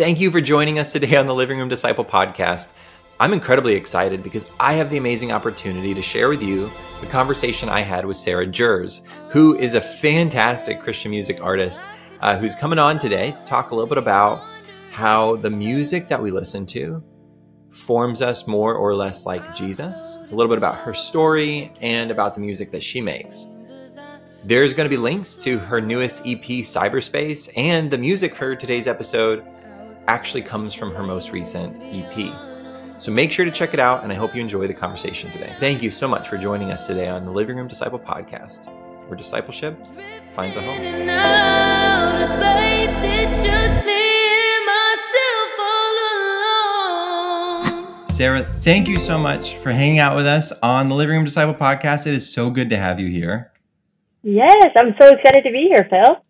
Thank you for joining us today on the Living Room Disciple podcast. I'm incredibly excited because I have the amazing opportunity to share with you the conversation I had with Sarah Juers, who is a fantastic Christian music artist uh, who's coming on today to talk a little bit about how the music that we listen to forms us more or less like Jesus, a little bit about her story, and about the music that she makes. There's going to be links to her newest EP, Cyberspace, and the music for today's episode actually comes from her most recent EP. So make sure to check it out, and I hope you enjoy the conversation today. Thank you so much for joining us today on the Living Room Disciple podcast, where discipleship finds a home. Sarah, thank you so much for hanging out with us on the Living Room Disciple podcast. It is so good to have you here. Yes, I'm so excited to be here, Phil.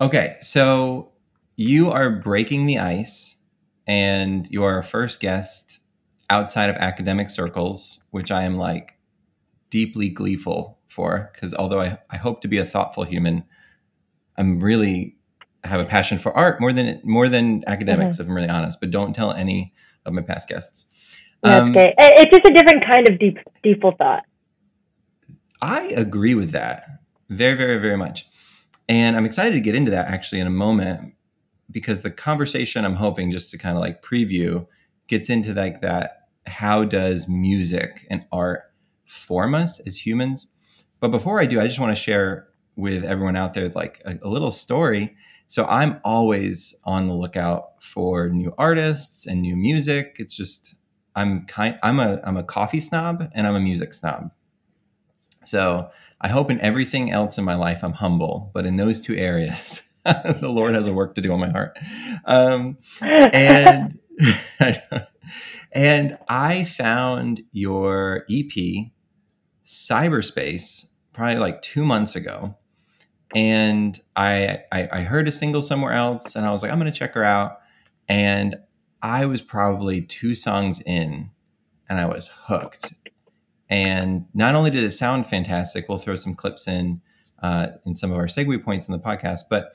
Okay, so you are breaking the ice and you are a first guest outside of academic circles, which I am like deeply gleeful for because although I, I hope to be a thoughtful human, I'm really I have a passion for art more than more than academics, mm-hmm. if I'm really honest. But don't tell any of my past guests. That's um, okay. It's just a different kind of deep, deepful thought. I agree with that very, very, very much, and I'm excited to get into that actually in a moment because the conversation I'm hoping just to kind of like preview gets into like that. How does music and art form us as humans? But before I do, I just want to share with everyone out there like a, a little story so I'm always on the lookout for new artists and new music. It's just I'm kind I'm a I'm a coffee snob and I'm a music snob. So I hope in everything else in my life I'm humble, but in those two areas, the Lord has a work to do on my heart. Um, and and I found your EP, Cyberspace, probably like two months ago and I, I, I heard a single somewhere else, and I was like, I'm gonna check her out, and I was probably two songs in, and I was hooked. And not only did it sound fantastic, we'll throw some clips in uh, in some of our segue points in the podcast, but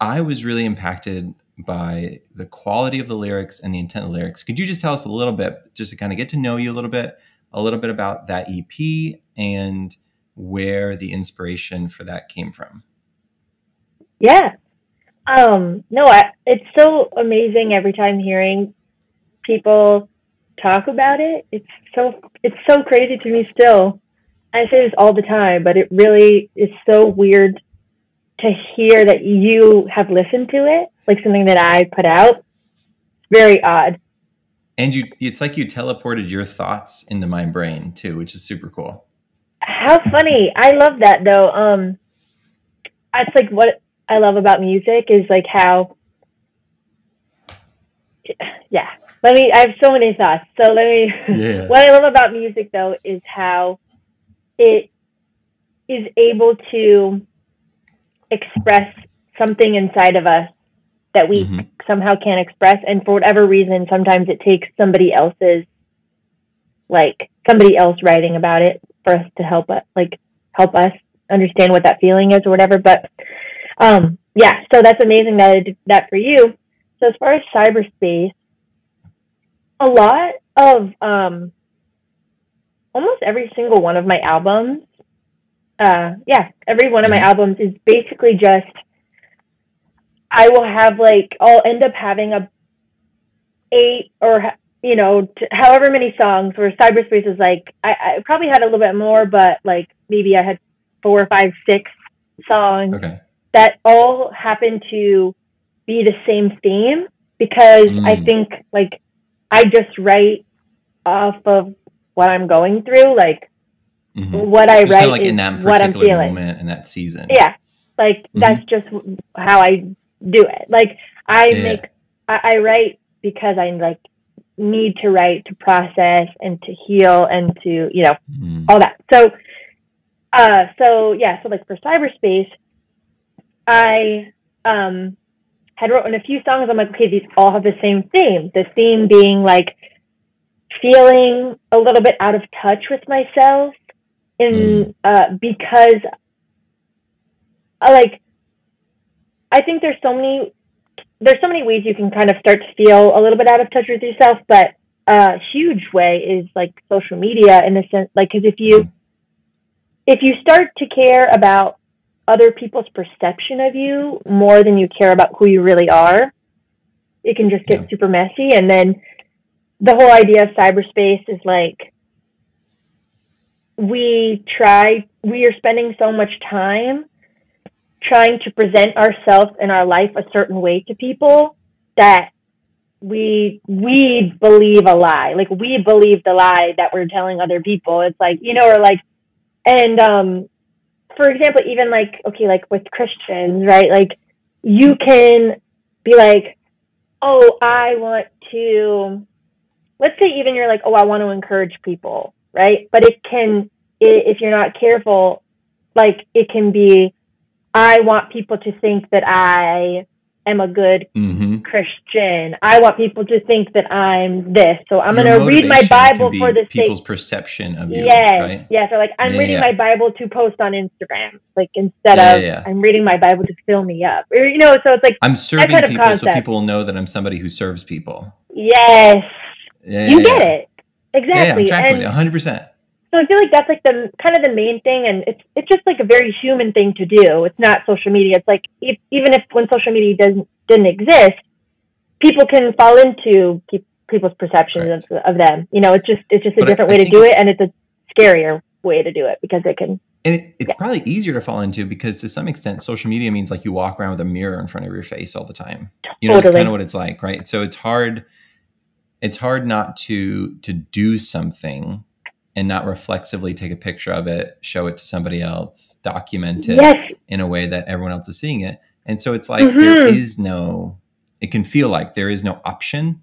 I was really impacted by the quality of the lyrics and the intent of the lyrics. Could you just tell us a little bit, just to kind of get to know you a little bit, a little bit about that EP and where the inspiration for that came from. Yeah. Um, no, I, it's so amazing every time hearing people talk about it. It's so it's so crazy to me still. I say this all the time, but it really is so weird to hear that you have listened to it, like something that I put out. Very odd. And you it's like you teleported your thoughts into my brain too, which is super cool. How funny. I love that though. Um that's like what I love about music is like how yeah. Let me I have so many thoughts. So let me yeah. what I love about music though is how it is able to express something inside of us that we mm-hmm. somehow can't express and for whatever reason sometimes it takes somebody else's like somebody else writing about it for us to help us like help us understand what that feeling is or whatever. But um, yeah, so that's amazing that I did that for you. So as far as cyberspace, a lot of um, almost every single one of my albums, uh, yeah, every one of my albums is basically just I will have like I'll end up having a eight or you know, t- however many songs where cyberspace is like, I, I probably had a little bit more, but like maybe I had four or five, six songs okay. that all happen to be the same theme because mm. I think like I just write off of what I'm going through, like mm-hmm. what I just write like is in that what I'm feeling moment in that season. Yeah, like mm-hmm. that's just how I do it. Like I yeah. make I, I write because I'm like need to write to process and to heal and to you know mm. all that so uh so yeah so like for cyberspace i um had written a few songs i'm like okay these all have the same theme the theme being like feeling a little bit out of touch with myself in mm. uh because uh, like i think there's so many there's so many ways you can kind of start to feel a little bit out of touch with yourself, but a huge way is like social media in the sense, like, because if you if you start to care about other people's perception of you more than you care about who you really are, it can just get yeah. super messy. And then the whole idea of cyberspace is like we try we are spending so much time trying to present ourselves and our life a certain way to people that we we believe a lie. Like we believe the lie that we're telling other people. It's like you know or like and um for example even like okay like with christians right? Like you can be like oh i want to let's say even you're like oh i want to encourage people right but it can if you're not careful like it can be I want people to think that I am a good mm-hmm. Christian. I want people to think that I'm this. So I'm going to read my Bible for the people's sake. perception of you. Yes, right? yeah. So like I'm yeah, reading yeah. my Bible to post on Instagram, like instead yeah, of I'm reading my Bible to fill me up. Or you know, so it's like I'm serving people, so people will know that I'm somebody who serves people. Yes, you get it exactly. Yeah, exactly, 100. percent so I feel like that's like the kind of the main thing, and it's it's just like a very human thing to do. It's not social media. It's like if, even if when social media doesn't didn't exist, people can fall into people's perceptions of, of, them. You know, it's just it's just a but different I, way I to do it, and it's a scarier way to do it because it can. And it, it's yeah. probably easier to fall into because to some extent, social media means like you walk around with a mirror in front of your face all the time. You know, totally. it's kind of what it's like, right? So it's hard. It's hard not to to do something and not reflexively take a picture of it, show it to somebody else, document it yes. in a way that everyone else is seeing it. And so it's like mm-hmm. there is no, it can feel like there is no option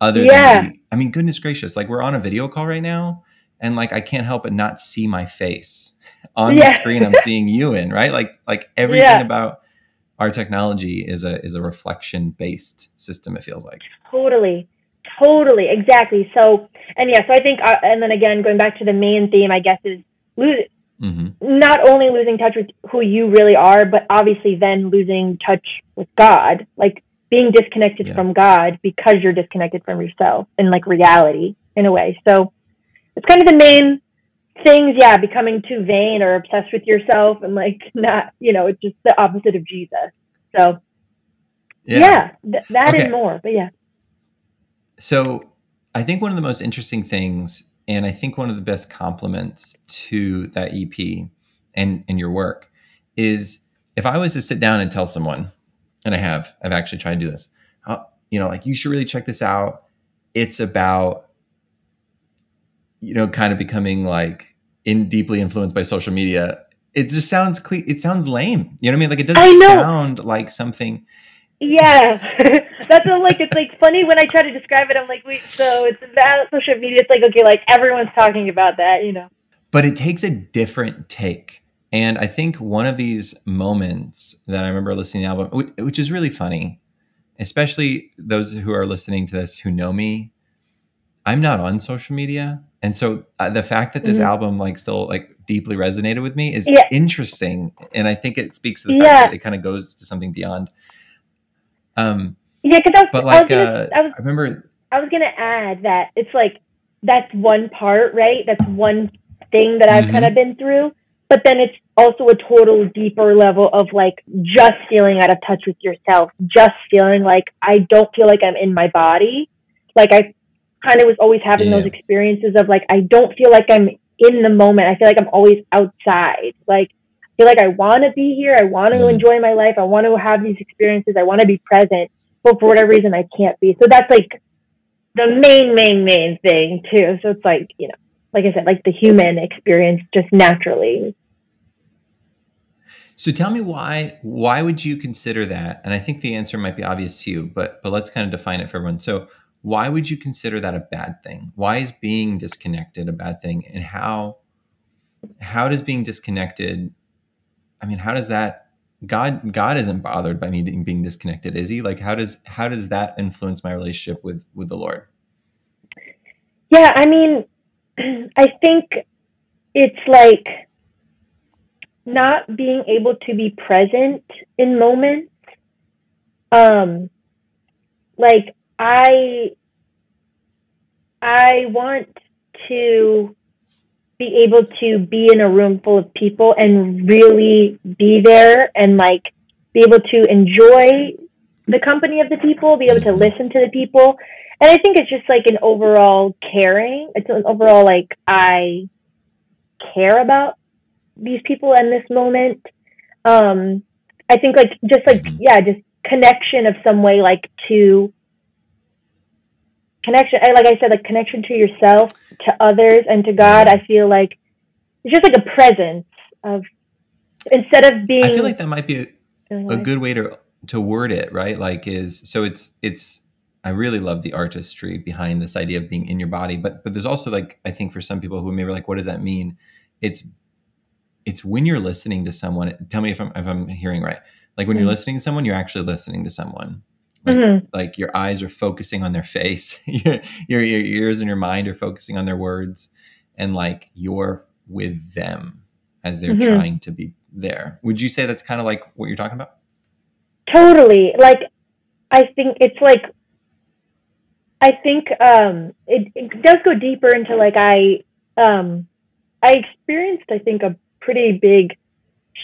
other yeah. than, the, I mean, goodness gracious, like we're on a video call right now and like I can't help but not see my face on yeah. the screen I'm seeing you in, right? Like, like everything yeah. about our technology is a, is a reflection based system, it feels like. Totally. Totally, exactly. So, and yeah, so I think, uh, and then again, going back to the main theme, I guess, is lose, mm-hmm. not only losing touch with who you really are, but obviously then losing touch with God, like being disconnected yeah. from God because you're disconnected from yourself and like reality in a way. So, it's kind of the main things, yeah, becoming too vain or obsessed with yourself and like not, you know, it's just the opposite of Jesus. So, yeah, yeah th- that okay. and more. But yeah. So I think one of the most interesting things, and I think one of the best compliments to that EP and, and your work is if I was to sit down and tell someone, and I have, I've actually tried to do this, uh, you know, like you should really check this out. It's about, you know, kind of becoming like in deeply influenced by social media. It just sounds cle- it sounds lame. You know what I mean? Like it doesn't sound like something yeah, that's what, like it's like funny when I try to describe it. I'm like, wait, so it's about social media. It's like okay, like everyone's talking about that, you know. But it takes a different take, and I think one of these moments that I remember listening to the album, which is really funny, especially those who are listening to this who know me. I'm not on social media, and so uh, the fact that this mm-hmm. album like still like deeply resonated with me is yeah. interesting, and I think it speaks to the fact yeah. that it kind of goes to something beyond um, yeah, because I was, like, I was, gonna, uh, I was, I remember, I was gonna add that it's like that's one part, right? That's one thing that I've mm-hmm. kind of been through, but then it's also a total deeper level of like just feeling out of touch with yourself, just feeling like I don't feel like I'm in my body. Like I kind of was always having yeah. those experiences of like I don't feel like I'm in the moment. I feel like I'm always outside. Like feel like I want to be here. I want to mm. enjoy my life. I want to have these experiences. I want to be present, but for whatever reason, I can't be. So that's like the main, main, main thing too. So it's like you know, like I said, like the human experience just naturally. So tell me why why would you consider that? And I think the answer might be obvious to you, but but let's kind of define it for everyone. So why would you consider that a bad thing? Why is being disconnected a bad thing? And how how does being disconnected I mean, how does that God God isn't bothered by me being disconnected, is he? Like how does how does that influence my relationship with with the Lord? Yeah, I mean, I think it's like not being able to be present in moments. Um like I I want to be able to be in a room full of people and really be there and like be able to enjoy the company of the people, be able to listen to the people. And I think it's just like an overall caring. It's an overall like I care about these people in this moment. Um I think like just like mm-hmm. yeah, just connection of some way like to connection like i said like connection to yourself to others and to god i feel like it's just like a presence of instead of being i feel like that might be a, a good way to to word it right? Like is so it's it's i really love the artistry behind this idea of being in your body but but there's also like i think for some people who maybe like what does that mean? It's it's when you're listening to someone tell me if i'm if i'm hearing right. Like when mm-hmm. you're listening to someone you're actually listening to someone like, mm-hmm. like your eyes are focusing on their face your, your, your ears and your mind are focusing on their words and like you're with them as they're mm-hmm. trying to be there would you say that's kind of like what you're talking about totally like i think it's like i think um it, it does go deeper into like i um i experienced i think a pretty big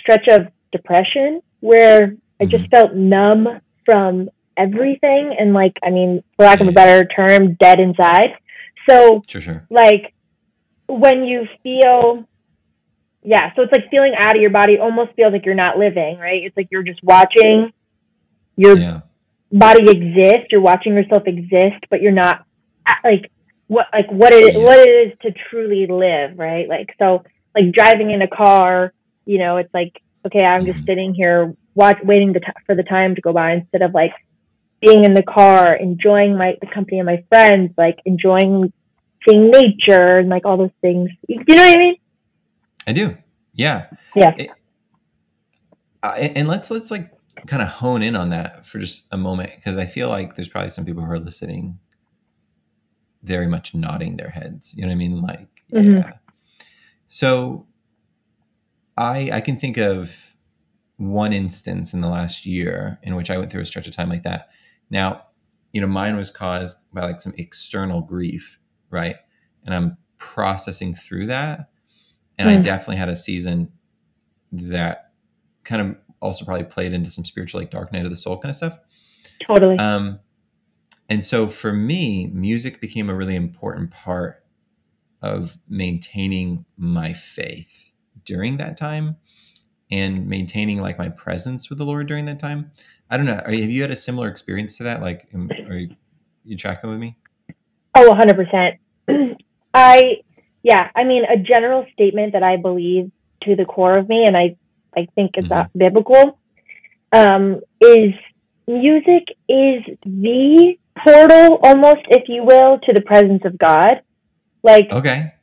stretch of depression where i just mm-hmm. felt numb from everything and like I mean, for lack of a better term, dead inside. So sure, sure. like when you feel yeah, so it's like feeling out of your body almost feels like you're not living, right? It's like you're just watching your yeah. body exist, you're watching yourself exist, but you're not like what like what it yeah. what it is to truly live, right? Like so like driving in a car, you know, it's like okay, I'm just mm-hmm. sitting here watch waiting t- for the time to go by instead of like being in the car, enjoying my the company of my friends, like enjoying seeing nature and like all those things. You, you know what I mean? I do. Yeah. Yeah. It, uh, and let's let's like kind of hone in on that for just a moment because I feel like there's probably some people who are listening very much nodding their heads. You know what I mean? Like, mm-hmm. yeah. So I I can think of one instance in the last year in which I went through a stretch of time like that now, you know, mine was caused by like some external grief, right? And I'm processing through that. And mm. I hmm. definitely had a season that kind of also probably played into some spiritual, like dark night of the soul kind of stuff. Totally. Um, and so for me, music became a really important part of maintaining my faith during that time and maintaining like my presence with the Lord during that time. I don't know. Are, have you had a similar experience to that? Like, are you, you tracking with me? Oh, 100%. I, yeah, I mean, a general statement that I believe to the core of me, and I, I think is mm-hmm. biblical, um, is music is the portal, almost, if you will, to the presence of God. Like, okay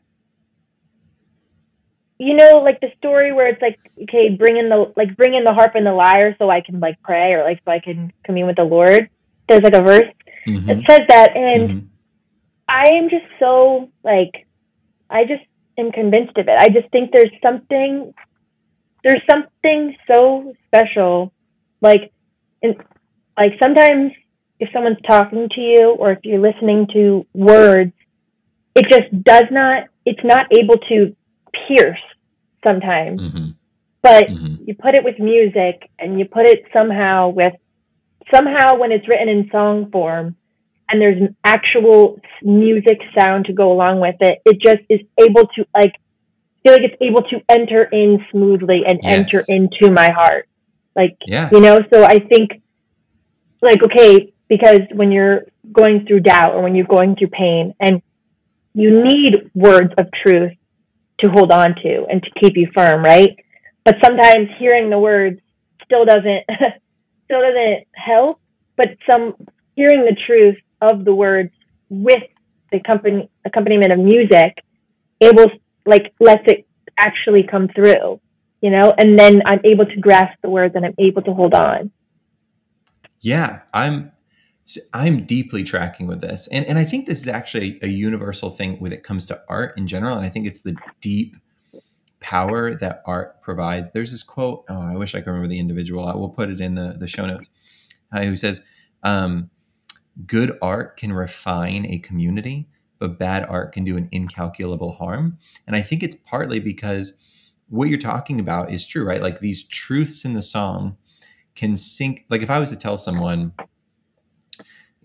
you know, like the story where it's like, okay, bring in the like bring in the harp and the lyre so I can like pray or like so I can commune with the Lord. There's like a verse mm-hmm. that says that, and mm-hmm. I am just so like, I just am convinced of it. I just think there's something, there's something so special, like, in, like sometimes if someone's talking to you or if you're listening to words, it just does not, it's not able to pierce sometimes. Mm-hmm. But mm-hmm. you put it with music and you put it somehow with somehow when it's written in song form and there's an actual music sound to go along with it, it just is able to like feel like it's able to enter in smoothly and yes. enter into my heart. Like yeah. you know, so I think like okay, because when you're going through doubt or when you're going through pain and you need words of truth to hold on to and to keep you firm, right? But sometimes hearing the words still doesn't still doesn't help, but some hearing the truth of the words with the company accompaniment of music able like lets it actually come through, you know, and then I'm able to grasp the words and I'm able to hold on. Yeah, I'm I'm deeply tracking with this. And, and I think this is actually a universal thing when it comes to art in general. And I think it's the deep power that art provides. There's this quote, oh, I wish I could remember the individual. I will put it in the, the show notes, uh, who says, um, good art can refine a community, but bad art can do an incalculable harm. And I think it's partly because what you're talking about is true, right? Like these truths in the song can sink. Like if I was to tell someone,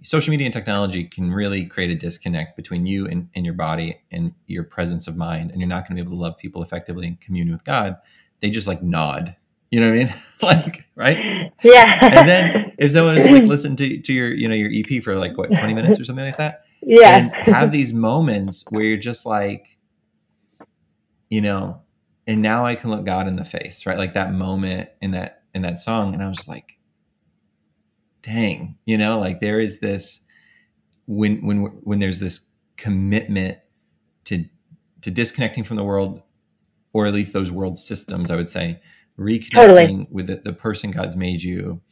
social media and technology can really create a disconnect between you and, and your body and your presence of mind, and you're not going to be able to love people effectively and commune with God. They just like nod. You know what I mean? like, right? Yeah. and then if someone is like listen to, to your, you know, your EP for like what, 20 minutes or something like that. Yeah. And have these moments where you're just like, you know, and now I can look God in the face, right? Like that moment in that in that song. And I was like, dang, you know, like there is this when when when there's this commitment to to disconnecting from the world, or at least those world systems, I would say, reconnecting totally. with the, the, person God's made you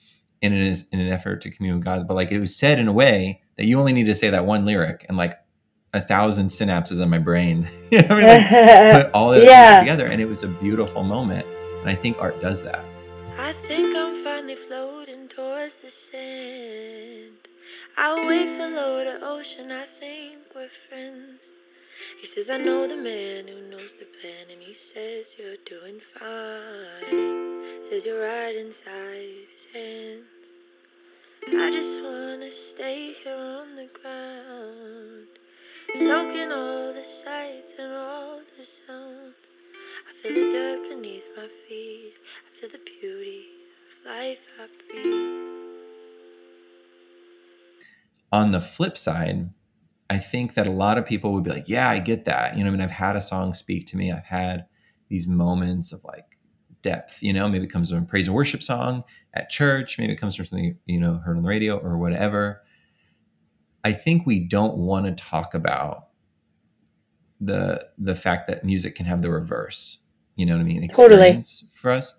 in an, in an effort to commune with God. But like it was said in a way that you only need to say that one lyric and like a thousand synapses in my brain, you know, I mean? like, put all of yeah. together. And it was a beautiful moment. And I think art does that. I think I'm finally floating the sand. I wait for low to ocean, I think we're friends. He says, I know the man who knows the plan, and he says you're doing fine. Says you're right inside his hands. I just wanna stay here on the ground, soaking all the sights and all the sounds. I feel the dirt beneath my feet. I feel the beauty of life I breathe. On the flip side, I think that a lot of people would be like, yeah, I get that. You know, I mean, I've had a song speak to me. I've had these moments of like depth, you know, maybe it comes from a praise and worship song at church, maybe it comes from something, you know, heard on the radio or whatever. I think we don't want to talk about the the fact that music can have the reverse, you know what I mean, experience totally. for us.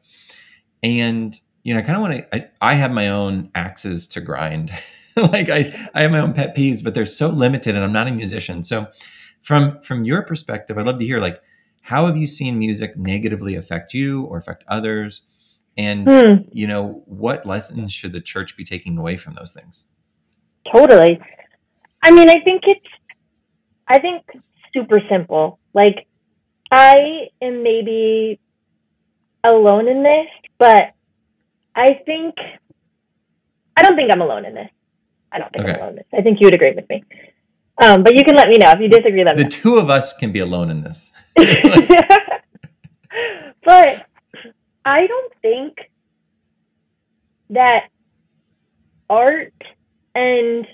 And you know, I kind of want to I, I have my own axes to grind. like I, I have my own pet peeves, but they're so limited and I'm not a musician. So from from your perspective, I'd love to hear like how have you seen music negatively affect you or affect others? And hmm. you know, what lessons should the church be taking away from those things? Totally. I mean, I think it's I think super simple. Like I am maybe alone in this, but I think I don't think I'm alone in this. I don't think okay. I'm alone in this. I think you would agree with me. Um, but you can let me know if you disagree. Let the two of us can be alone in this. but I don't think that art and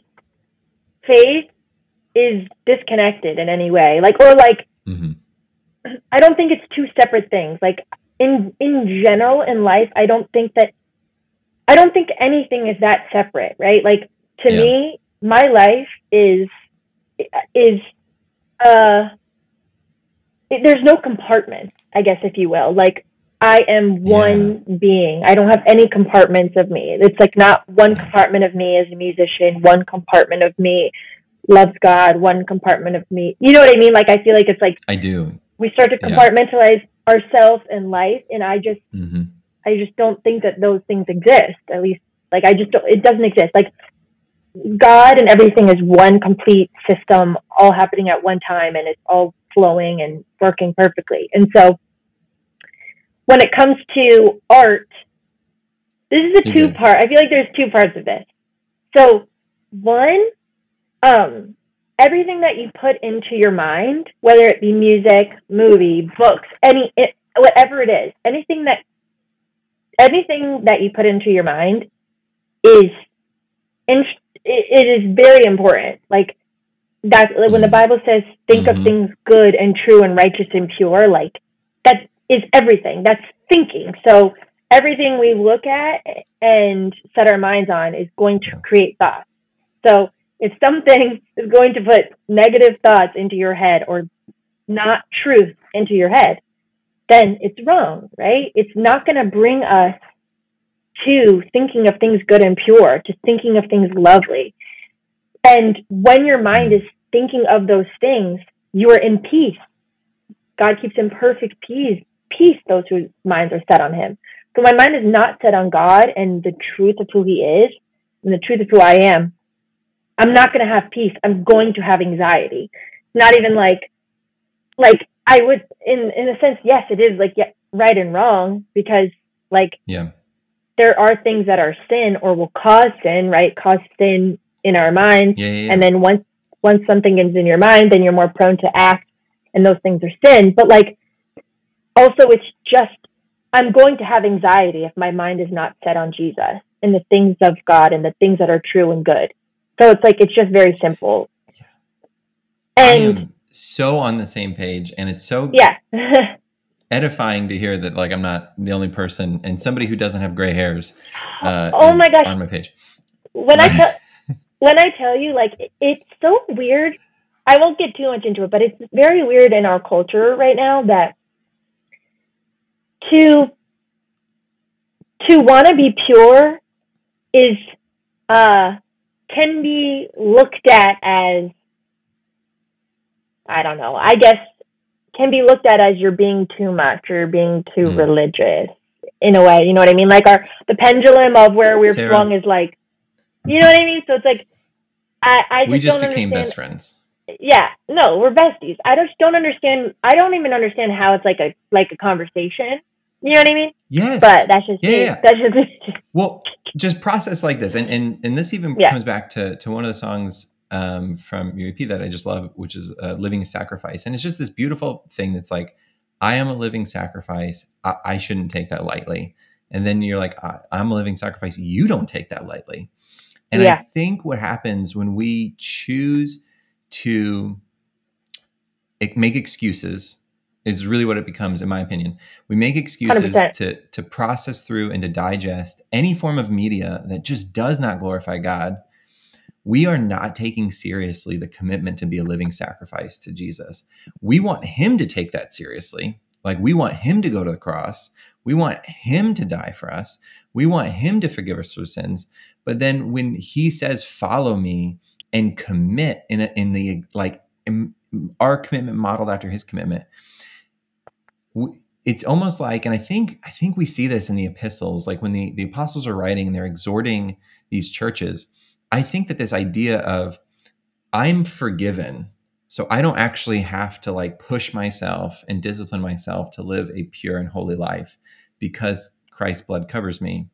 faith is disconnected in any way. Like, or like, mm-hmm. I don't think it's two separate things. Like, in in general in life, I don't think that I don't think anything is that separate, right? Like to yeah. me, my life is is uh it, there's no compartment, I guess if you will. Like I am one yeah. being. I don't have any compartments of me. It's like not one compartment of me as a musician, one compartment of me loves God, one compartment of me. You know what I mean? Like I feel like it's like I do. We start to compartmentalize yeah. ourselves and life, and I just, mm-hmm. I just don't think that those things exist. At least, like I just don't. It doesn't exist. Like God and everything is one complete system, all happening at one time, and it's all flowing and working perfectly. And so, when it comes to art, this is a two part. I feel like there's two parts of this. So, one, um, everything that you put into your mind, whether it be music, movie, books, any, it, whatever it is, anything that anything that you put into your mind is it, it is very important. Like that when the mm-hmm. Bible says think mm-hmm. of things good and true and righteous and pure, like that is everything. That's thinking. So everything we look at and set our minds on is going to create thoughts. So if something is going to put negative thoughts into your head or not truth into your head, then it's wrong, right? It's not going to bring us to thinking of things good and pure, to thinking of things lovely. And when your mind is thinking of those things, you are in peace. God keeps in perfect peace, peace those whose minds are set on Him. So my mind is not set on God and the truth of who He is and the truth of who I am. I'm not going to have peace. I'm going to have anxiety. Not even like, like I would, in in a sense, yes, it is like yeah, right and wrong because like yeah, there are things that are sin or will cause sin, right? Cause sin in our mind, yeah, yeah, yeah. and then once once something is in your mind, then you're more prone to act, and those things are sin. But like, also, it's just I'm going to have anxiety if my mind is not set on Jesus and the things of God and the things that are true and good. So it's like it's just very simple. And so on the same page and it's so Yeah. edifying to hear that like I'm not the only person and somebody who doesn't have gray hairs uh, oh my gosh. on my page. When I tell when I tell you like it's so weird. I won't get too much into it, but it's very weird in our culture right now that to to want to be pure is uh can be looked at as I don't know. I guess can be looked at as you're being too much or being too mm. religious in a way. You know what I mean? Like our the pendulum of where we're Sarah. swung is like, you know what I mean? So it's like I I just we just became understand. best friends. Yeah, no, we're besties. I just don't understand. I don't even understand how it's like a like a conversation you know what I mean? Yes. But that's just yeah, yeah. That's just well, just process like this, and and and this even yeah. comes back to to one of the songs um, from your EP that I just love, which is uh, "Living Sacrifice," and it's just this beautiful thing that's like, I am a living sacrifice. I, I shouldn't take that lightly. And then you're like, I, am a living sacrifice. You don't take that lightly. And yeah. I think what happens when we choose to make excuses is really what it becomes, in my opinion. We make excuses 100%. to to process through and to digest any form of media that just does not glorify God. We are not taking seriously the commitment to be a living sacrifice to Jesus. We want Him to take that seriously. Like we want Him to go to the cross. We want Him to die for us. We want Him to forgive us for sins. But then when He says, "Follow me," and commit in a, in the like in our commitment modeled after His commitment, it's almost like and i think i think we see this in the epistles like when the, the apostles are writing and they're exhorting these churches i think that this idea of i'm forgiven so i don't actually have to like push myself and discipline myself to live a pure and holy life because christ's blood covers me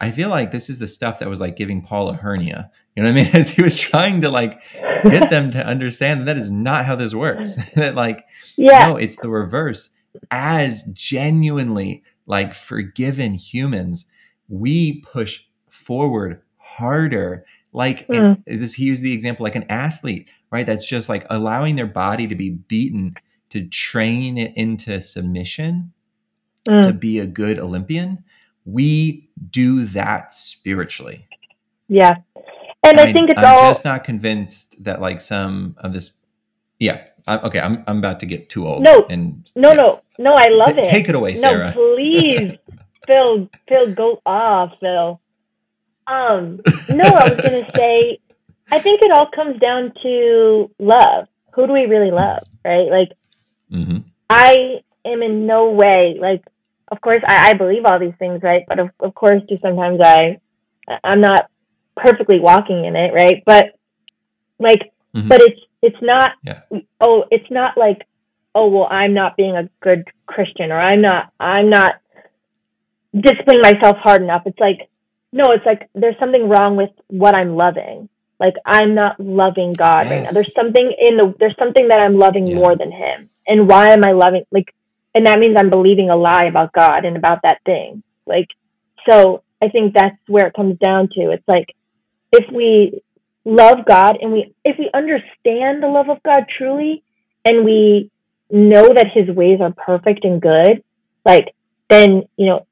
i feel like this is the stuff that was like giving paul a hernia. You know what i mean? As he was trying to like get them to understand that that is not how this works. That like yeah. no it's the reverse. As genuinely like forgiven humans, we push forward harder. Like mm. this, he used the example like an athlete, right? That's just like allowing their body to be beaten to train it into submission mm. to be a good Olympian. We do that spiritually. Yeah. And I, I think it's I'm all just not convinced that like some of this yeah I, okay, I'm I'm about to get too old. No, and no, yeah. no, no. I love T- it. Take it away, Sarah. No, please, Phil. Phil, go off, Phil. Um, no, I was gonna say. I think it all comes down to love. Who do we really love, right? Like, mm-hmm. I am in no way like. Of course, I, I believe all these things, right? But of, of course, just sometimes I, I'm not perfectly walking in it, right? But like, mm-hmm. but it's it's not, yeah. oh, it's not like, oh, well, I'm not being a good Christian or I'm not, I'm not disciplining myself hard enough. It's like, no, it's like there's something wrong with what I'm loving. Like I'm not loving God yes. right now. There's something in the, there's something that I'm loving yeah. more than Him. And why am I loving, like, and that means I'm believing a lie about God and about that thing. Like, so I think that's where it comes down to. It's like, if we love God and we if we understand the love of God truly and we know that his ways are perfect and good, like then, you know,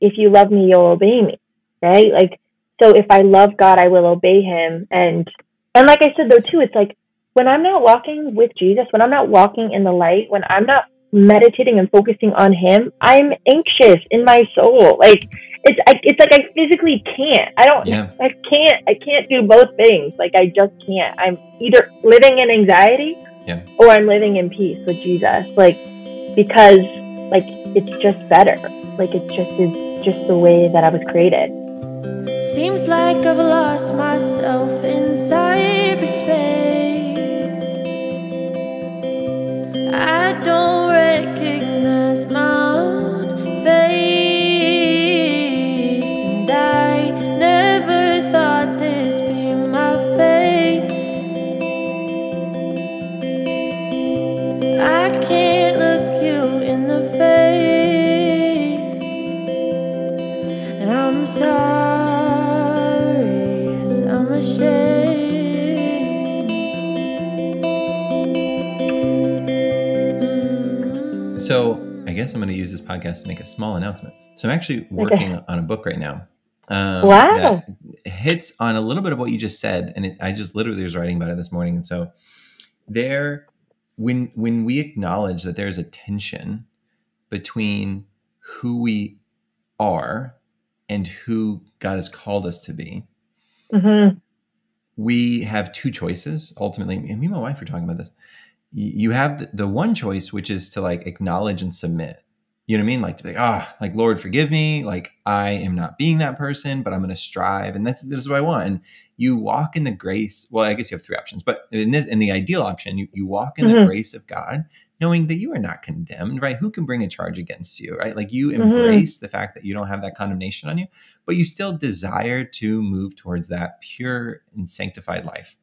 if you love me, you'll obey me. Right? Like so if I love God, I will obey him and and like I said though too, it's like when I'm not walking with Jesus, when I'm not walking in the light, when I'm not meditating and focusing on him, I'm anxious in my soul. Like it's I, it's like I physically can't. I don't. Yeah. I can't. I can't do both things. Like I just can't. I'm either living in anxiety, yeah. or I'm living in peace with Jesus. Like because like it's just better. Like it just is just the way that I was created. Seems like I've lost myself in cyberspace. I don't recognize. Use this podcast to make a small announcement. So I'm actually working okay. on a book right now. Um, wow. hits on a little bit of what you just said, and it, I just literally was writing about it this morning. And so there, when when we acknowledge that there's a tension between who we are and who God has called us to be, mm-hmm. we have two choices. Ultimately, me and my wife were talking about this. You have the one choice, which is to like acknowledge and submit you know what I mean? Like to be like, ah, oh, like Lord, forgive me. Like I am not being that person, but I'm going to strive, and that's this is what I want. And you walk in the grace. Well, I guess you have three options, but in this, in the ideal option, you, you walk in mm-hmm. the grace of God, knowing that you are not condemned. Right? Who can bring a charge against you? Right? Like you mm-hmm. embrace mm-hmm. the fact that you don't have that condemnation on you, but you still desire to move towards that pure and sanctified life.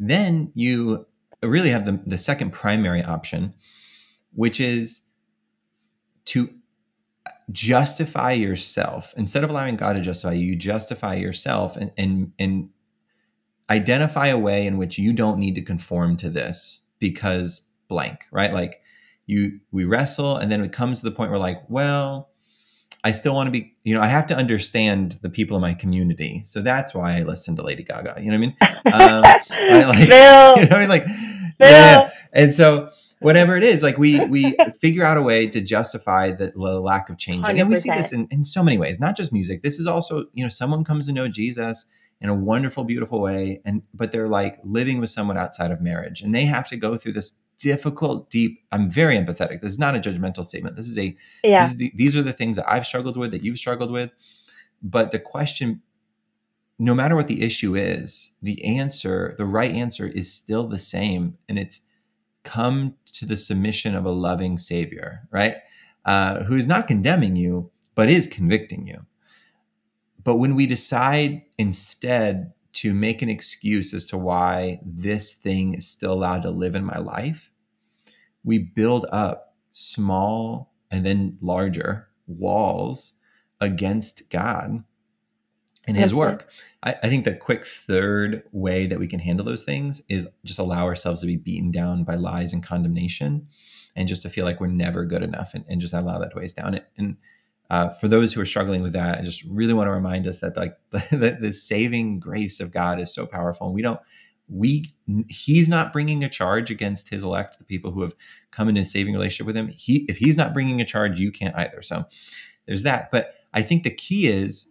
Then you really have the the second primary option, which is to justify yourself instead of allowing God to justify you, you justify yourself and and and identify a way in which you don't need to conform to this because blank, right? Like you we wrestle and then it comes to the point where like, well, I still want to be, you know, I have to understand the people in my community. So that's why I listen to Lady Gaga. You know what I mean? Um, I like, you know what I mean? Like, yeah. And so whatever it is like we we figure out a way to justify the, lack of changing. 100%. and we see this in, in so many ways not just music. This is also you know someone comes to know jesus in a wonderful beautiful way and but they're like living with someone outside of marriage and they have to go through this difficult deep i'm very empathetic. This is not a judgmental statement. This is a yeah. This is the, these are the things that i've struggled with that you've struggled with. But the question no matter what the issue is the answer the right answer is still the same and it's come to the submission of a loving Savior, right? Uh, who is not condemning you, but is convicting you. But when we decide instead to make an excuse as to why this thing is still allowed to live in my life, we build up small and then larger walls against God and his work. I, I, think the quick third way that we can handle those things is just allow ourselves to be beaten down by lies and condemnation and just to feel like we're never good enough and, and just allow that to weigh us down. And uh, for those who are struggling with that, I just really want to remind us that like the, the saving grace of God is so powerful. And we don't, we, he's not bringing a charge against his elect, the people who have come into a saving relationship with him. He, if he's not bringing a charge, you can't either. So there's that. But I think the key is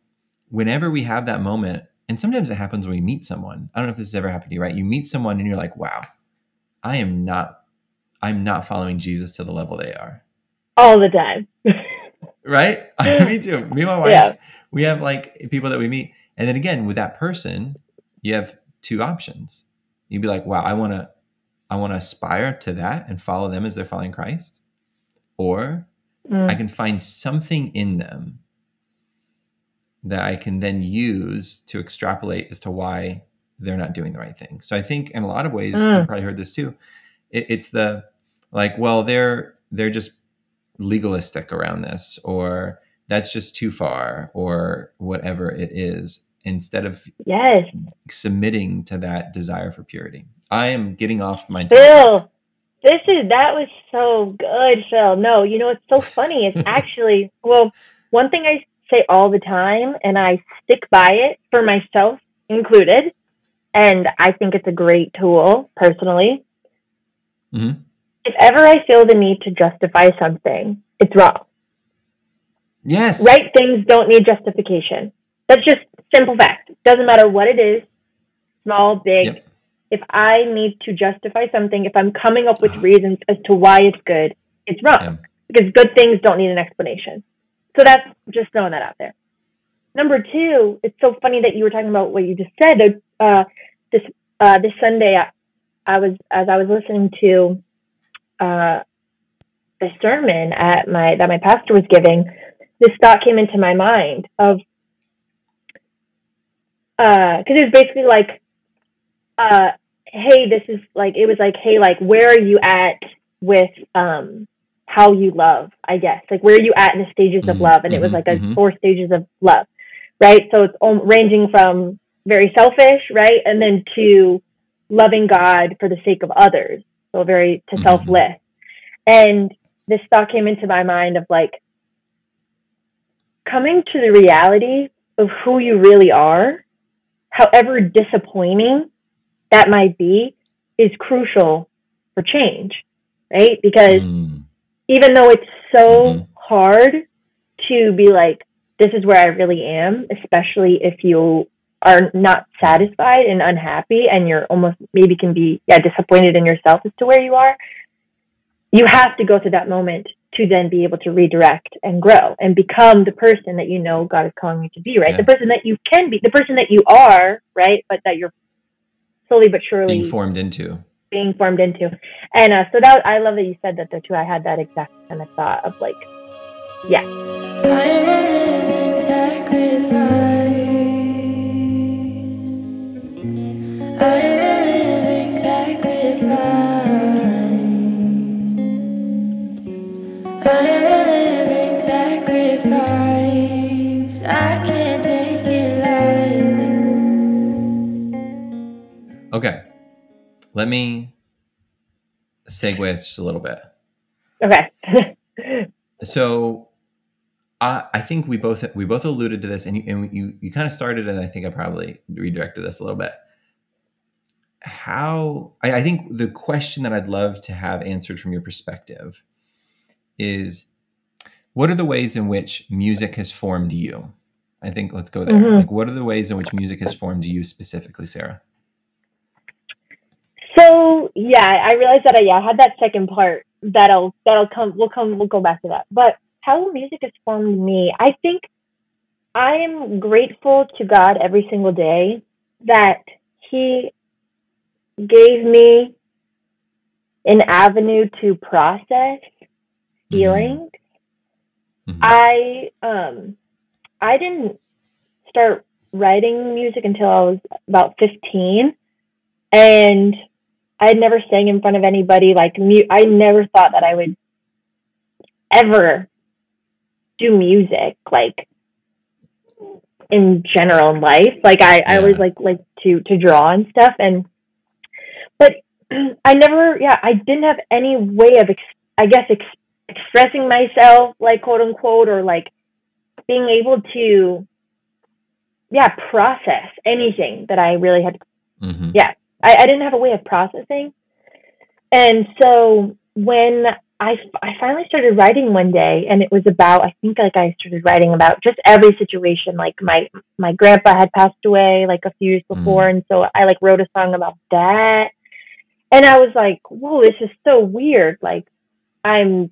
whenever we have that moment, and sometimes it happens when we meet someone. I don't know if this has ever happened to you, right? You meet someone and you're like, wow, I am not, I'm not following Jesus to the level they are. All the time. right? me too. Me and my wife, yeah. we have like people that we meet. And then again, with that person, you have two options. You'd be like, wow, I want to, I want to aspire to that and follow them as they're following Christ. Or mm. I can find something in them that I can then use to extrapolate as to why they're not doing the right thing. So I think in a lot of ways, mm. you've probably heard this too. It, it's the like, well, they're they're just legalistic around this, or that's just too far, or whatever it is. Instead of yes submitting to that desire for purity, I am getting off my. Phil, this is that was so good, Phil. No, you know it's so funny. It's actually well, one thing I say all the time, and I stick by it for myself included. And I think it's a great tool personally. Mm-hmm. If ever I feel the need to justify something, it's wrong. Yes. Right things don't need justification. That's just simple fact. Doesn't matter what it is, small, big. Yep. If I need to justify something, if I'm coming up with reasons as to why it's good, it's wrong. Yeah. Because good things don't need an explanation. So that's just throwing that out there. Number two, it's so funny that you were talking about what you just said. Uh, this uh, this Sunday, I, I, was as I was listening to uh, the sermon at my that my pastor was giving. This thought came into my mind of because uh, it was basically like, uh, hey, this is like it was like, hey, like where are you at with um how you love, I guess. Like where are you at in the stages mm-hmm, of love? And mm-hmm, it was like a mm-hmm. four stages of love, right? So it's ranging from very selfish, right? And then to loving God for the sake of others. So very to mm-hmm. selfless. And this thought came into my mind of like coming to the reality of who you really are, however disappointing that might be, is crucial for change, right? Because mm. Even though it's so mm-hmm. hard to be like, this is where I really am, especially if you are not satisfied and unhappy and you're almost maybe can be yeah disappointed in yourself as to where you are you have to go through that moment to then be able to redirect and grow and become the person that you know God is calling you to be, right? Yeah. The person that you can be, the person that you are, right? But that you're slowly but surely being formed into. Being formed into. And uh, so that I love that you said that there too. I had that exact kind of thought of like, yeah. I am a living sacrifice. I am a living sacrifice. I am a living sacrifice. I can't take it live. Okay. Let me segue just a little bit. Okay. so I, I think we both we both alluded to this and you, and you, you kind of started and I think I probably redirected this a little bit. How I, I think the question that I'd love to have answered from your perspective is what are the ways in which music has formed you? I think let's go there. Mm-hmm. Like what are the ways in which music has formed you specifically, Sarah? So yeah, I realized that I yeah I had that second part that'll that'll come we'll come we'll go back to that. But how music has formed me, I think I am grateful to God every single day that He gave me an avenue to process feelings. Mm-hmm. I um I didn't start writing music until I was about 15 and I had never sang in front of anybody. Like, mu- I never thought that I would ever do music, like in general in life. Like, I, yeah. I always like like to to draw and stuff, and but I never, yeah, I didn't have any way of, ex- I guess, ex- expressing myself, like quote unquote, or like being able to, yeah, process anything that I really had. Mm-hmm. Yeah, I, I didn't have a way of processing. And so when I, I finally started writing one day and it was about I think like I started writing about just every situation like my my grandpa had passed away like a few years mm. before mm. and so I like wrote a song about that and I was like whoa this is so weird like I'm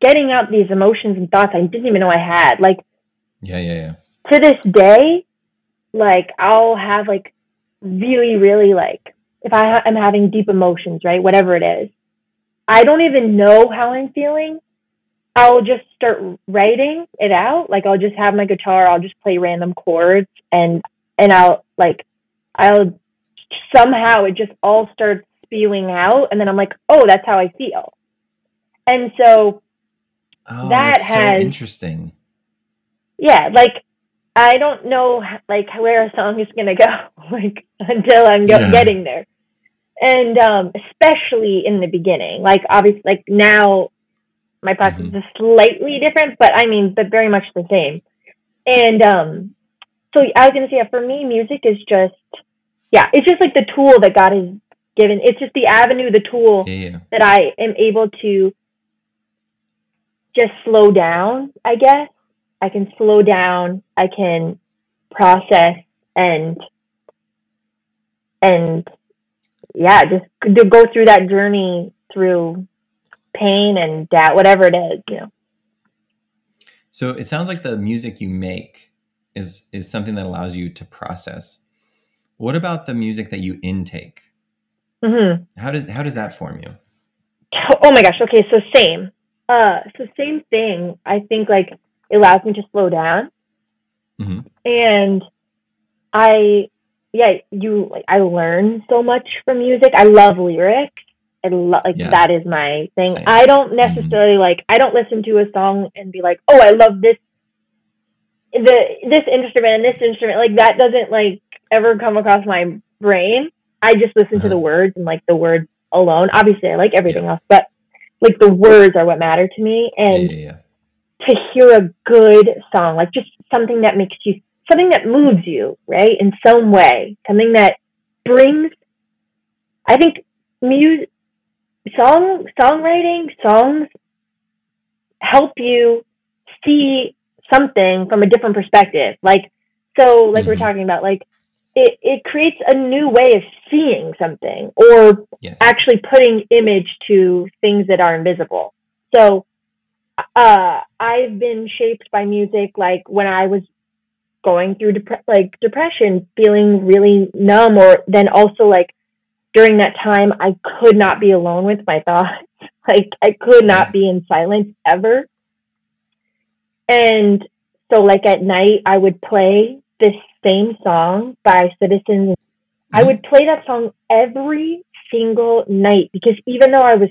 getting out these emotions and thoughts I didn't even know I had like yeah yeah yeah to this day like I'll have like really really like if I am having deep emotions, right, whatever it is, I don't even know how I'm feeling. I'll just start writing it out. Like I'll just have my guitar, I'll just play random chords and and I'll like I'll somehow it just all starts spewing out and then I'm like, "Oh, that's how I feel." And so oh, that has so interesting. Yeah, like I don't know like where a song is going to go like until I'm go- yeah. getting there and um, especially in the beginning. Like obviously, like now, my practice mm-hmm. is slightly different, but I mean, but very much the same. And um, so I was gonna say, yeah, for me, music is just, yeah, it's just like the tool that God has given. It's just the avenue, the tool yeah. that I am able to just slow down. I guess I can slow down. I can process and and yeah, just to go through that journey through pain and doubt, whatever it is, you know. So it sounds like the music you make is is something that allows you to process. What about the music that you intake? Mm-hmm. How does how does that form you? Oh my gosh. Okay, so same. Uh, so same thing. I think like it allows me to slow down, mm-hmm. and I yeah, you like I learn so much from music. I love lyrics. I love like yeah. that is my thing. Same. I don't necessarily mm-hmm. like I don't listen to a song and be like, "Oh, I love this the this instrument and this instrument." Like that doesn't like ever come across my brain. I just listen uh-huh. to the words and like the words alone. Obviously, I like everything yeah. else, but like the words are what matter to me and yeah. to hear a good song like just something that makes you something that moves you right in some way something that brings i think music song songwriting songs help you see something from a different perspective like so like mm-hmm. we're talking about like it, it creates a new way of seeing something or yes. actually putting image to things that are invisible. So uh, I've been shaped by music like when I was going through dep- like depression, feeling really numb, or then also like during that time, I could not be alone with my thoughts. like I could not be in silence ever. And so, like at night, I would play this same song by Citizens. Mm-hmm. I would play that song every single night because even though I was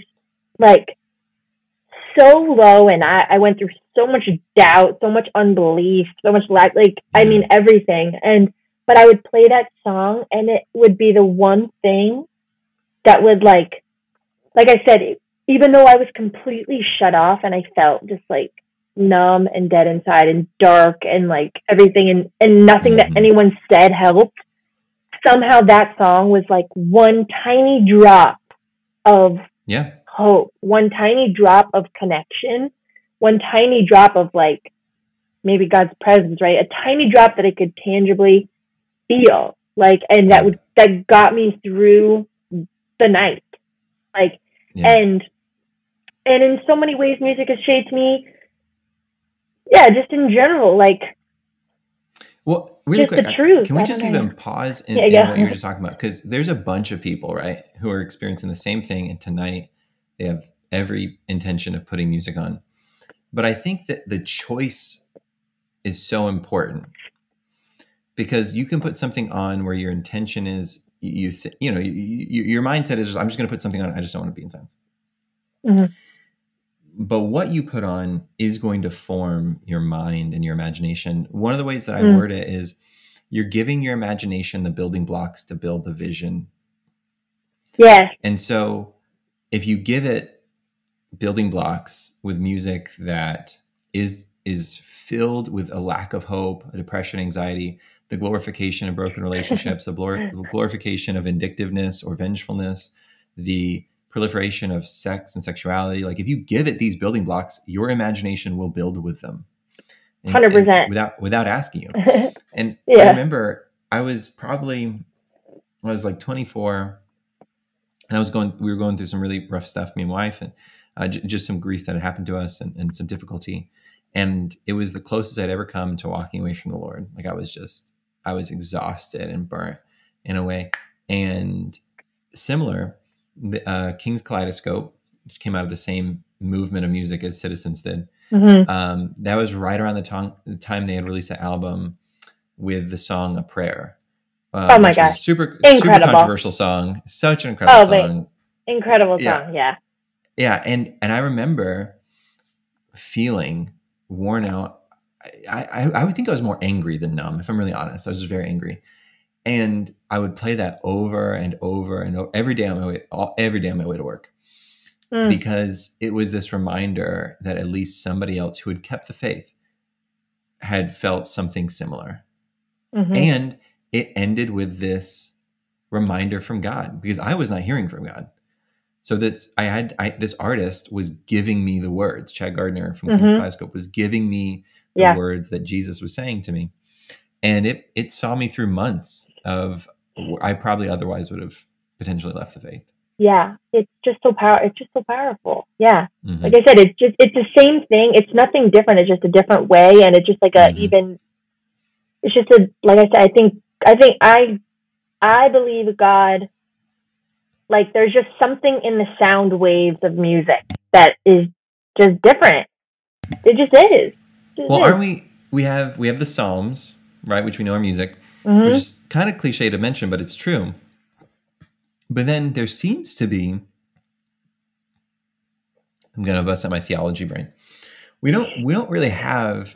like so low and I, I went through so much doubt, so much unbelief, so much lack, like, mm-hmm. I mean, everything. And, but I would play that song and it would be the one thing that would like, like I said, even though I was completely shut off and I felt just like numb and dead inside and dark and like everything and, and nothing mm-hmm. that anyone said helped. Somehow that song was like one tiny drop of yeah hope, one tiny drop of connection, one tiny drop of like maybe God's presence, right? A tiny drop that I could tangibly feel. Like and that would that got me through the night. Like yeah. and and in so many ways music has shaped me yeah, just in general, like. Well, really quick, truth. can we just even pause in, yeah, yeah. in what you were just talking about? Because there's a bunch of people, right, who are experiencing the same thing, and tonight they have every intention of putting music on. But I think that the choice is so important because you can put something on where your intention is you th- you know you, you, your mindset is just, I'm just going to put something on. I just don't want to be in silence. Mm-hmm but what you put on is going to form your mind and your imagination. One of the ways that I mm. word it is you're giving your imagination the building blocks to build the vision. Yeah. And so if you give it building blocks with music that is is filled with a lack of hope, a depression, anxiety, the glorification of broken relationships, the glorification of vindictiveness or vengefulness, the proliferation of sex and sexuality like if you give it these building blocks your imagination will build with them. 100% without without asking you. And yeah. i remember i was probably i was like 24 and i was going we were going through some really rough stuff me and wife and uh, j- just some grief that had happened to us and, and some difficulty and it was the closest i'd ever come to walking away from the lord like i was just i was exhausted and burnt in a way and similar the uh, King's Kaleidoscope, which came out of the same movement of music as Citizens did. Mm-hmm. Um, that was right around the, time the time they had released an album with the song "A Prayer." Uh, oh my gosh! Super, incredible. super controversial song. Such an incredible oh, song. Incredible song. Yeah. yeah. Yeah, and and I remember feeling worn out. I, I I would think I was more angry than numb. If I'm really honest, I was just very angry and I would play that over and over and over, every day on my way, all, every day on my way to work, mm. because it was this reminder that at least somebody else who had kept the faith had felt something similar, mm-hmm. and it ended with this reminder from God because I was not hearing from God. So this I had I, this artist was giving me the words. Chad Gardner from mm-hmm. King's Kaleidoscope was giving me the yeah. words that Jesus was saying to me and it it saw me through months of I probably otherwise would have potentially left the faith. Yeah, it's just so power. It's just so powerful. Yeah, mm-hmm. like I said, it's just it's the same thing. It's nothing different. It's just a different way, and it's just like a mm-hmm. even. It's just a like I said. I think I think I I believe God. Like there's just something in the sound waves of music that is just different. It just is. It just well, is. aren't we? We have we have the Psalms, right? Which we know are music, mm-hmm. which is kind of cliche to mention, but it's true. But then there seems to be, I'm going to bust out my theology brain. We don't we don't really have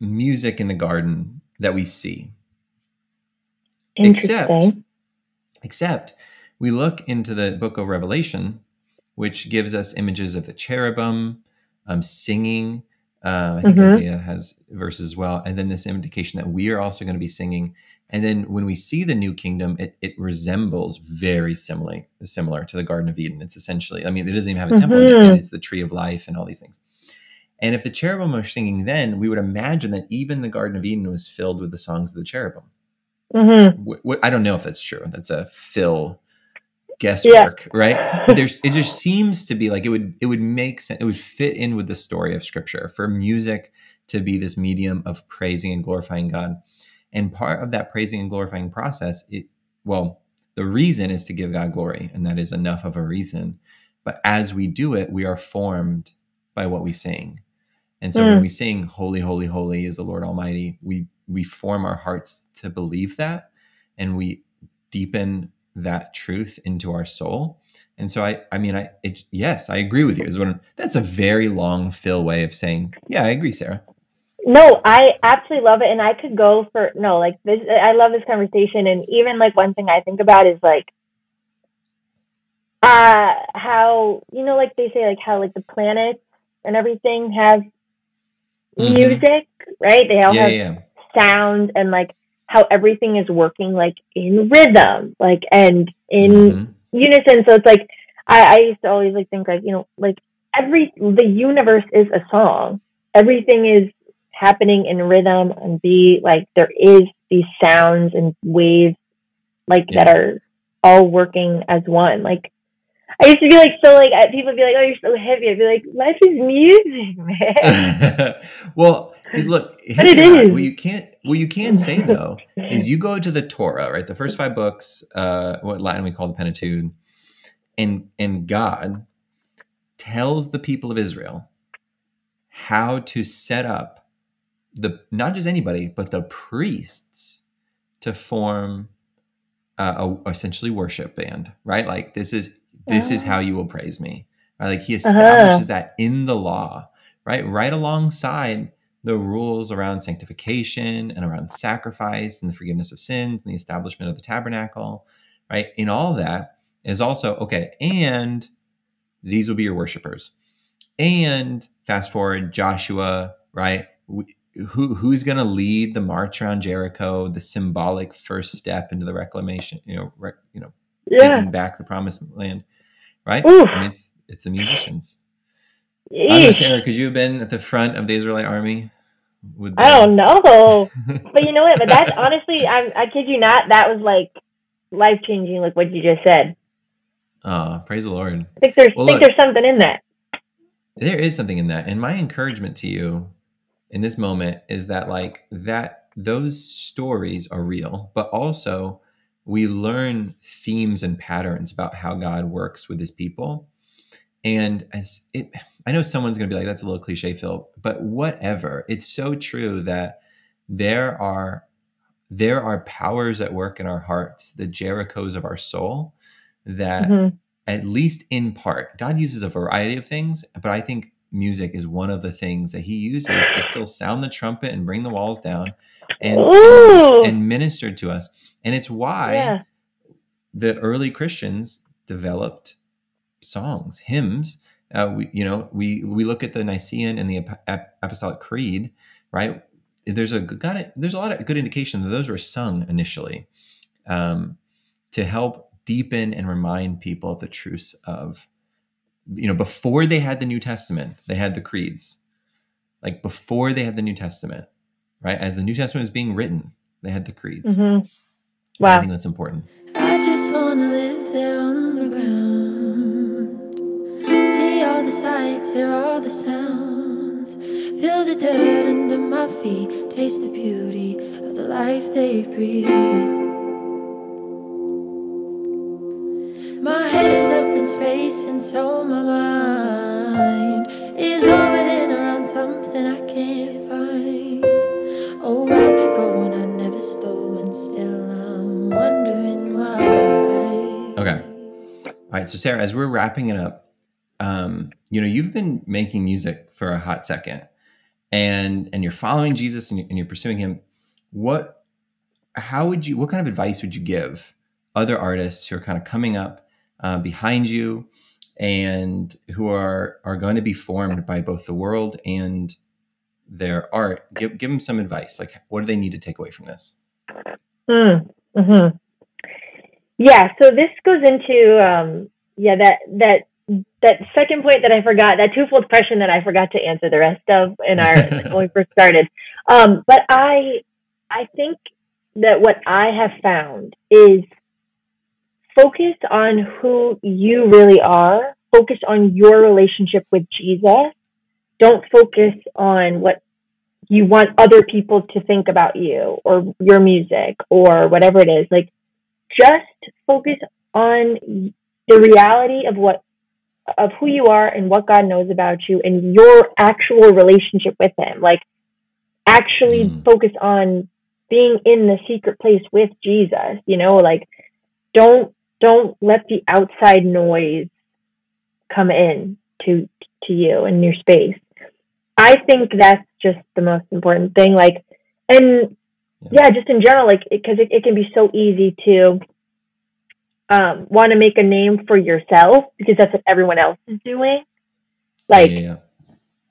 music in the garden that we see. Except except we look into the book of Revelation which gives us images of the cherubim um, singing. Uh, I think mm-hmm. Isaiah has verses as well. And then this indication that we are also going to be singing. And then when we see the new kingdom, it, it resembles very similarly similar to the Garden of Eden. It's essentially, I mean, it doesn't even have a mm-hmm. temple in it. It's the tree of life and all these things. And if the cherubim are singing then, we would imagine that even the Garden of Eden was filled with the songs of the cherubim. Mm-hmm. I don't know if that's true. That's a fill guesswork, yeah. right? But there's it just seems to be like it would it would make sense. It would fit in with the story of Scripture for music to be this medium of praising and glorifying God. And part of that praising and glorifying process, it well, the reason is to give God glory, and that is enough of a reason. But as we do it, we are formed by what we sing. And so mm. when we sing holy holy holy is the Lord almighty, we we form our hearts to believe that and we deepen that truth into our soul. And so I I mean I it, yes, I agree with you. Is what that's a very long fill way of saying, yeah, I agree, Sarah. No, I absolutely love it and I could go for no, like this I love this conversation and even like one thing I think about is like uh how you know like they say like how like the planets and everything have mm-hmm. music, right? They all yeah, have yeah. sound and like how everything is working like in rhythm, like and in mm-hmm. unison. So it's like I, I used to always like think like, you know, like every the universe is a song. Everything is happening in rhythm and beat. Like there is these sounds and waves like yeah. that are all working as one. Like I used to be like so like people would be like, "Oh, you're so heavy." I'd be like, "Life is music, man." well, look, but it is. What you can't, what you can say though, is you go to the Torah, right? The first five books, uh, what Latin we call the Pentateuch, and and God tells the people of Israel how to set up the not just anybody, but the priests to form uh, a essentially worship band, right? Like this is this is how you will praise me. Right? Like he uh-huh. establishes uh-huh. that in the law, right? Right alongside the rules around sanctification and around sacrifice and the forgiveness of sins and the establishment of the tabernacle, right? In all that is also, okay, and these will be your worshipers. And fast forward, Joshua, right? who who's going to lead the march around Jericho, the symbolic first step into the reclamation, you know, rec, you know, yeah. taking back the promised land right? Oof. I mean, it's it's the musicians. Eesh. I don't know, Sarah, could you have been at the front of the Israelite army? I don't know, but you know what? But that's honestly, I'm, I kid you not, that was like life changing, like what you just said. Oh, praise the Lord! I think there's well, think look, there's something in that. There is something in that, and my encouragement to you in this moment is that like that those stories are real, but also we learn themes and patterns about how God works with his people. And as it, I know someone's going to be like, that's a little cliche, Phil, but whatever. It's so true that there are there are powers at work in our hearts, the Jerichos of our soul, that mm-hmm. at least in part, God uses a variety of things, but I think music is one of the things that he uses to still sound the trumpet and bring the walls down and Ooh. and minister to us. And it's why yeah. the early Christians developed songs, hymns. Uh, we, you know, we we look at the Nicene and the Apostolic Creed, right? There's a got it, there's a lot of good indication that those were sung initially um, to help deepen and remind people of the truths of, you know, before they had the New Testament, they had the creeds. Like before they had the New Testament, right? As the New Testament was being written, they had the creeds. Mm-hmm. Wow. I think that's important. I just want to live there on the ground. See all the sights, hear all the sounds. Feel the dirt under my feet. Taste the beauty of the life they breathe. And so my mind is orbiting around something I can't find. Oh, and I never slow, and still wondering why. Okay. All right. So, Sarah, as we're wrapping it up, um, you know, you've been making music for a hot second, and and you're following Jesus and you're, and you're pursuing Him. What? How would you? What kind of advice would you give other artists who are kind of coming up uh, behind you? And who are are going to be formed by both the world and their art. Give, give them some advice. Like what do they need to take away from this? Mm, mm-hmm. yeah so this goes into um, yeah that that that second point that i forgot that twofold question that i forgot to answer the rest of in our when we first started. Um, but i i think that what i have found is focus on who you really are, focus on your relationship with Jesus. Don't focus on what you want other people to think about you or your music or whatever it is. Like, just focus on the reality of what of who you are and what God knows about you and your actual relationship with him. Like actually mm. focus on being in the secret place with Jesus, you know, like don't don't let the outside noise come in to to you and your space. I think that's just the most important thing. Like, and yeah, just in general, like, because it, it, it, can be so easy to um, want to make a name for yourself because that's what everyone else is doing. Like, yeah.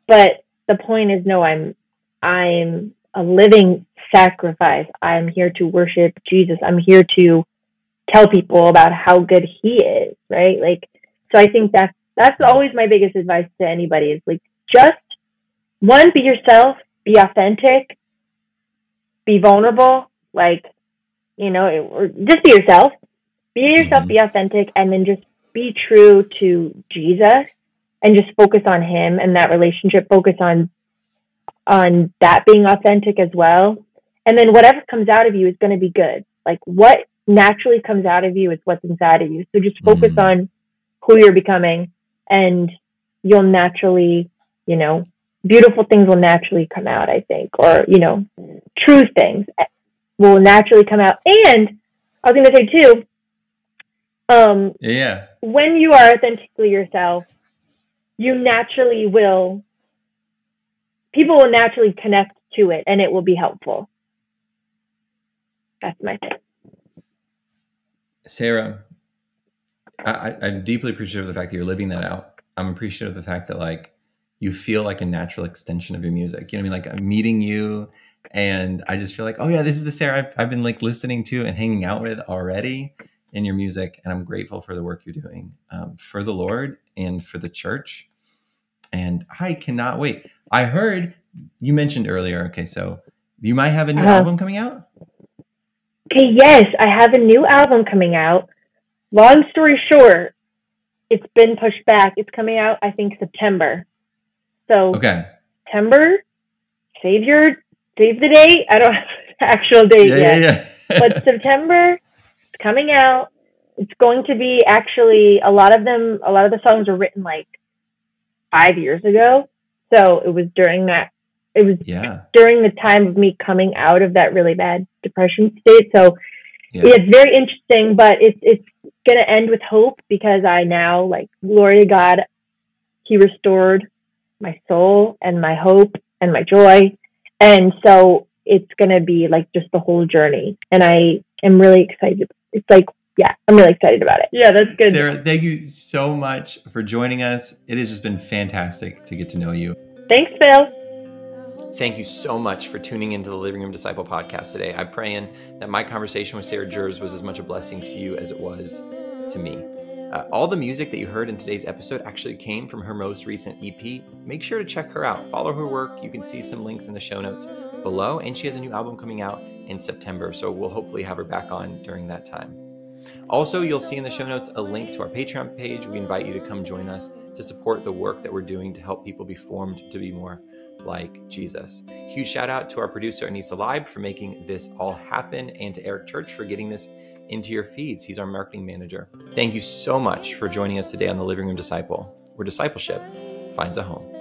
but the point is, no, I'm, I'm a living sacrifice. I'm here to worship Jesus. I'm here to tell people about how good he is, right? Like, so I think that's that's always my biggest advice to anybody is like just one, be yourself, be authentic, be vulnerable, like you know, or just be yourself, be yourself, mm-hmm. be authentic, and then just be true to Jesus and just focus on Him and that relationship. Focus on on that being authentic as well, and then whatever comes out of you is going to be good. Like what naturally comes out of you is what's inside of you. So just focus mm. on who you're becoming and you'll naturally, you know, beautiful things will naturally come out, I think, or, you know, true things will naturally come out. And I was going to say too, um, yeah, when you are authentically yourself, you naturally will, people will naturally connect to it and it will be helpful. That's my thing. Sarah, I, I'm deeply appreciative of the fact that you're living that out. I'm appreciative of the fact that like you feel like a natural extension of your music. You know what I mean? Like I'm meeting you and I just feel like, oh yeah, this is the Sarah I've, I've been like listening to and hanging out with already in your music. And I'm grateful for the work you're doing um, for the Lord and for the church. And I cannot wait. I heard you mentioned earlier. Okay, so you might have a new uh-huh. album coming out. Okay, yes, I have a new album coming out. Long story short, it's been pushed back. It's coming out, I think, September. So okay, September. Save your save the date. I don't have the actual date yeah, yet, yeah, yeah. but September. It's coming out. It's going to be actually a lot of them. A lot of the songs were written like five years ago, so it was during that it was yeah. during the time of me coming out of that really bad depression state. So yeah. it's very interesting, but it's it's gonna end with hope because I now like glory to God, He restored my soul and my hope and my joy, and so it's gonna be like just the whole journey, and I am really excited. It's like yeah, I'm really excited about it. Yeah, that's good. Sarah, thank you so much for joining us. It has just been fantastic to get to know you. Thanks, Phil. Thank you so much for tuning into the Living Room Disciple podcast today. I'm praying that my conversation with Sarah Juers was as much a blessing to you as it was to me. Uh, all the music that you heard in today's episode actually came from her most recent EP. Make sure to check her out. Follow her work. You can see some links in the show notes below. And she has a new album coming out in September. So we'll hopefully have her back on during that time. Also, you'll see in the show notes a link to our Patreon page. We invite you to come join us to support the work that we're doing to help people be formed to be more like Jesus. Huge shout out to our producer Anissa Leib for making this all happen and to Eric Church for getting this into your feeds. He's our marketing manager. Thank you so much for joining us today on the Living Room Disciple, where discipleship finds a home.